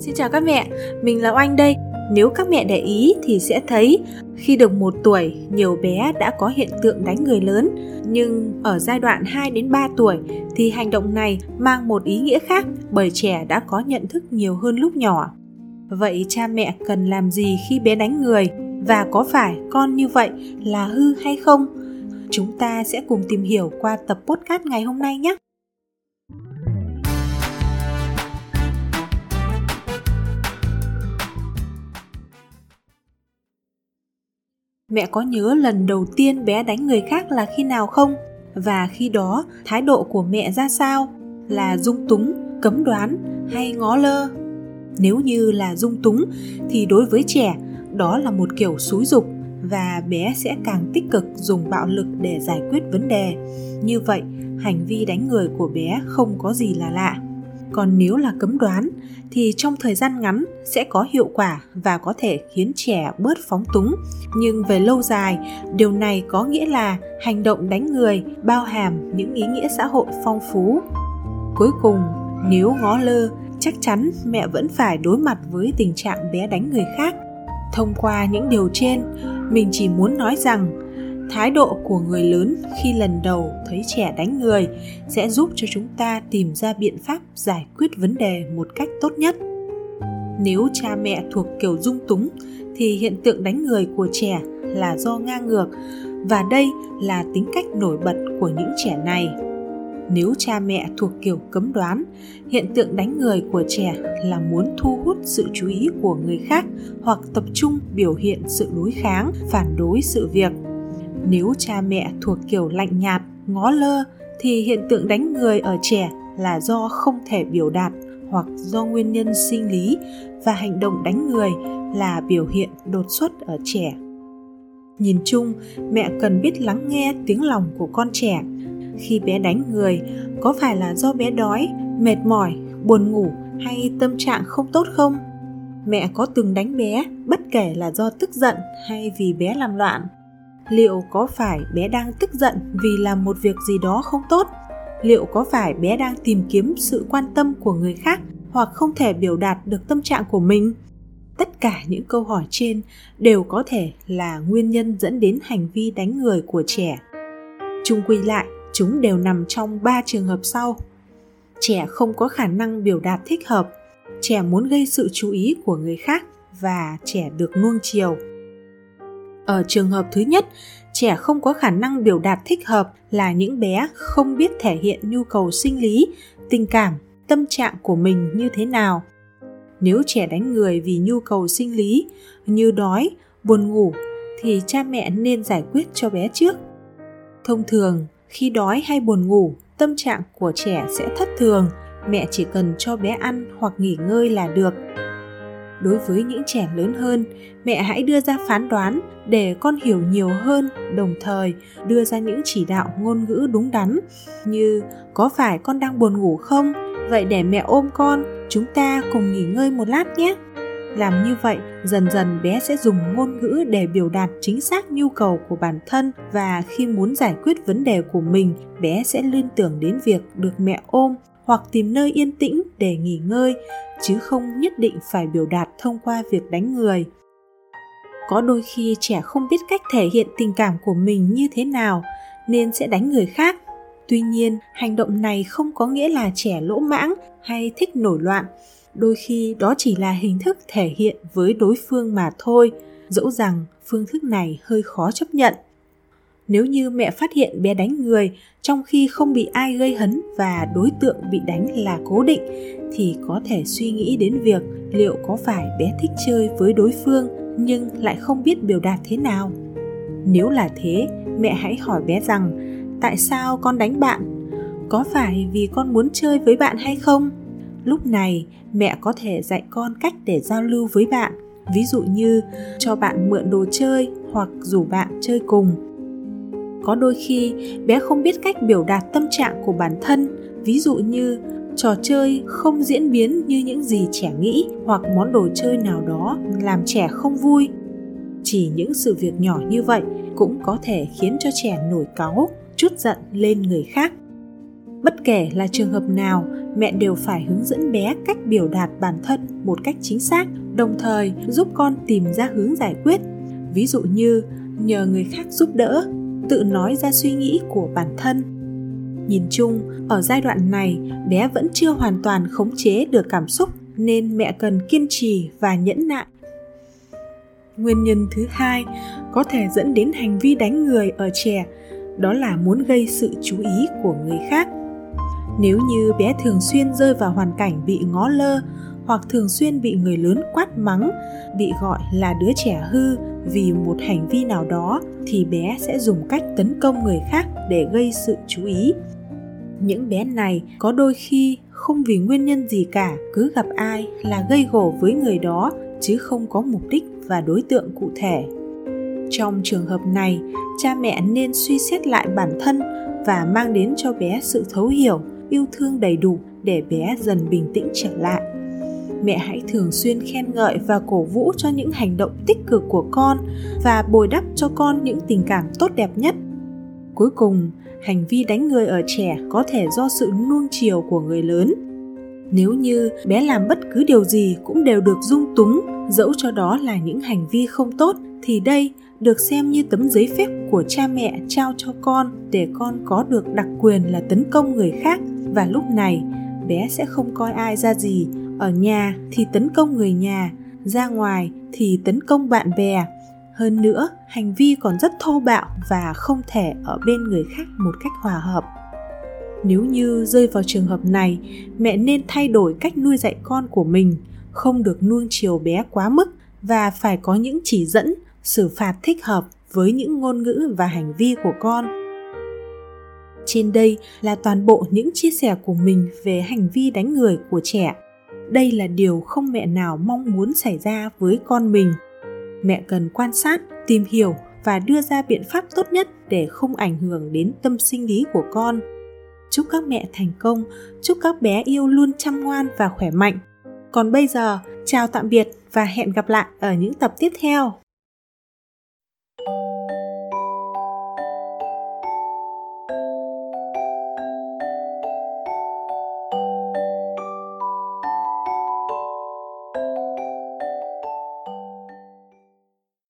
Xin chào các mẹ, mình là Oanh đây. Nếu các mẹ để ý thì sẽ thấy khi được một tuổi, nhiều bé đã có hiện tượng đánh người lớn, nhưng ở giai đoạn 2 đến 3 tuổi thì hành động này mang một ý nghĩa khác bởi trẻ đã có nhận thức nhiều hơn lúc nhỏ. Vậy cha mẹ cần làm gì khi bé đánh người và có phải con như vậy là hư hay không? Chúng ta sẽ cùng tìm hiểu qua tập podcast ngày hôm nay nhé. Mẹ có nhớ lần đầu tiên bé đánh người khác là khi nào không? Và khi đó thái độ của mẹ ra sao? Là dung túng, cấm đoán hay ngó lơ? Nếu như là dung túng thì đối với trẻ đó là một kiểu xúi dục và bé sẽ càng tích cực dùng bạo lực để giải quyết vấn đề. Như vậy, hành vi đánh người của bé không có gì là lạ còn nếu là cấm đoán, thì trong thời gian ngắn sẽ có hiệu quả và có thể khiến trẻ bớt phóng túng. Nhưng về lâu dài, điều này có nghĩa là hành động đánh người bao hàm những ý nghĩa xã hội phong phú. Cuối cùng, nếu ngó lơ, chắc chắn mẹ vẫn phải đối mặt với tình trạng bé đánh người khác. Thông qua những điều trên, mình chỉ muốn nói rằng thái độ của người lớn khi lần đầu thấy trẻ đánh người sẽ giúp cho chúng ta tìm ra biện pháp giải quyết vấn đề một cách tốt nhất. Nếu cha mẹ thuộc kiểu dung túng thì hiện tượng đánh người của trẻ là do ngang ngược và đây là tính cách nổi bật của những trẻ này. Nếu cha mẹ thuộc kiểu cấm đoán, hiện tượng đánh người của trẻ là muốn thu hút sự chú ý của người khác hoặc tập trung biểu hiện sự đối kháng, phản đối sự việc nếu cha mẹ thuộc kiểu lạnh nhạt, ngó lơ thì hiện tượng đánh người ở trẻ là do không thể biểu đạt hoặc do nguyên nhân sinh lý và hành động đánh người là biểu hiện đột xuất ở trẻ. Nhìn chung, mẹ cần biết lắng nghe tiếng lòng của con trẻ. Khi bé đánh người, có phải là do bé đói, mệt mỏi, buồn ngủ hay tâm trạng không tốt không? Mẹ có từng đánh bé, bất kể là do tức giận hay vì bé làm loạn liệu có phải bé đang tức giận vì làm một việc gì đó không tốt? Liệu có phải bé đang tìm kiếm sự quan tâm của người khác hoặc không thể biểu đạt được tâm trạng của mình? Tất cả những câu hỏi trên đều có thể là nguyên nhân dẫn đến hành vi đánh người của trẻ. Chung quy lại, chúng đều nằm trong ba trường hợp sau. Trẻ không có khả năng biểu đạt thích hợp, trẻ muốn gây sự chú ý của người khác và trẻ được nuông chiều ở trường hợp thứ nhất, trẻ không có khả năng biểu đạt thích hợp là những bé không biết thể hiện nhu cầu sinh lý, tình cảm, tâm trạng của mình như thế nào. Nếu trẻ đánh người vì nhu cầu sinh lý, như đói, buồn ngủ, thì cha mẹ nên giải quyết cho bé trước. Thông thường, khi đói hay buồn ngủ, tâm trạng của trẻ sẽ thất thường, mẹ chỉ cần cho bé ăn hoặc nghỉ ngơi là được đối với những trẻ lớn hơn. Mẹ hãy đưa ra phán đoán để con hiểu nhiều hơn, đồng thời đưa ra những chỉ đạo ngôn ngữ đúng đắn như có phải con đang buồn ngủ không? Vậy để mẹ ôm con, chúng ta cùng nghỉ ngơi một lát nhé. Làm như vậy, dần dần bé sẽ dùng ngôn ngữ để biểu đạt chính xác nhu cầu của bản thân và khi muốn giải quyết vấn đề của mình, bé sẽ liên tưởng đến việc được mẹ ôm hoặc tìm nơi yên tĩnh để nghỉ ngơi, chứ không nhất định phải biểu đạt thông qua việc đánh người. Có đôi khi trẻ không biết cách thể hiện tình cảm của mình như thế nào, nên sẽ đánh người khác. Tuy nhiên, hành động này không có nghĩa là trẻ lỗ mãng hay thích nổi loạn. Đôi khi đó chỉ là hình thức thể hiện với đối phương mà thôi. Dẫu rằng phương thức này hơi khó chấp nhận nếu như mẹ phát hiện bé đánh người, trong khi không bị ai gây hấn và đối tượng bị đánh là cố định, thì có thể suy nghĩ đến việc liệu có phải bé thích chơi với đối phương nhưng lại không biết biểu đạt thế nào. Nếu là thế, mẹ hãy hỏi bé rằng, tại sao con đánh bạn? Có phải vì con muốn chơi với bạn hay không? Lúc này, mẹ có thể dạy con cách để giao lưu với bạn, ví dụ như cho bạn mượn đồ chơi hoặc rủ bạn chơi cùng có đôi khi bé không biết cách biểu đạt tâm trạng của bản thân. Ví dụ như, trò chơi không diễn biến như những gì trẻ nghĩ hoặc món đồ chơi nào đó làm trẻ không vui. Chỉ những sự việc nhỏ như vậy cũng có thể khiến cho trẻ nổi cáu, chút giận lên người khác. Bất kể là trường hợp nào, mẹ đều phải hướng dẫn bé cách biểu đạt bản thân một cách chính xác, đồng thời giúp con tìm ra hướng giải quyết. Ví dụ như, nhờ người khác giúp đỡ tự nói ra suy nghĩ của bản thân. Nhìn chung, ở giai đoạn này, bé vẫn chưa hoàn toàn khống chế được cảm xúc nên mẹ cần kiên trì và nhẫn nại. Nguyên nhân thứ hai có thể dẫn đến hành vi đánh người ở trẻ, đó là muốn gây sự chú ý của người khác. Nếu như bé thường xuyên rơi vào hoàn cảnh bị ngó lơ hoặc thường xuyên bị người lớn quát mắng, bị gọi là đứa trẻ hư vì một hành vi nào đó thì bé sẽ dùng cách tấn công người khác để gây sự chú ý. Những bé này có đôi khi không vì nguyên nhân gì cả, cứ gặp ai là gây gổ với người đó, chứ không có mục đích và đối tượng cụ thể. Trong trường hợp này, cha mẹ nên suy xét lại bản thân và mang đến cho bé sự thấu hiểu, yêu thương đầy đủ để bé dần bình tĩnh trở lại mẹ hãy thường xuyên khen ngợi và cổ vũ cho những hành động tích cực của con và bồi đắp cho con những tình cảm tốt đẹp nhất. Cuối cùng, hành vi đánh người ở trẻ có thể do sự nuông chiều của người lớn. Nếu như bé làm bất cứ điều gì cũng đều được dung túng, dẫu cho đó là những hành vi không tốt, thì đây được xem như tấm giấy phép của cha mẹ trao cho con để con có được đặc quyền là tấn công người khác. Và lúc này, bé sẽ không coi ai ra gì ở nhà thì tấn công người nhà, ra ngoài thì tấn công bạn bè. Hơn nữa, hành vi còn rất thô bạo và không thể ở bên người khác một cách hòa hợp. Nếu như rơi vào trường hợp này, mẹ nên thay đổi cách nuôi dạy con của mình, không được nuông chiều bé quá mức và phải có những chỉ dẫn, xử phạt thích hợp với những ngôn ngữ và hành vi của con. Trên đây là toàn bộ những chia sẻ của mình về hành vi đánh người của trẻ đây là điều không mẹ nào mong muốn xảy ra với con mình. Mẹ cần quan sát, tìm hiểu và đưa ra biện pháp tốt nhất để không ảnh hưởng đến tâm sinh lý của con. Chúc các mẹ thành công, chúc các bé yêu luôn chăm ngoan và khỏe mạnh. Còn bây giờ, chào tạm biệt và hẹn gặp lại ở những tập tiếp theo.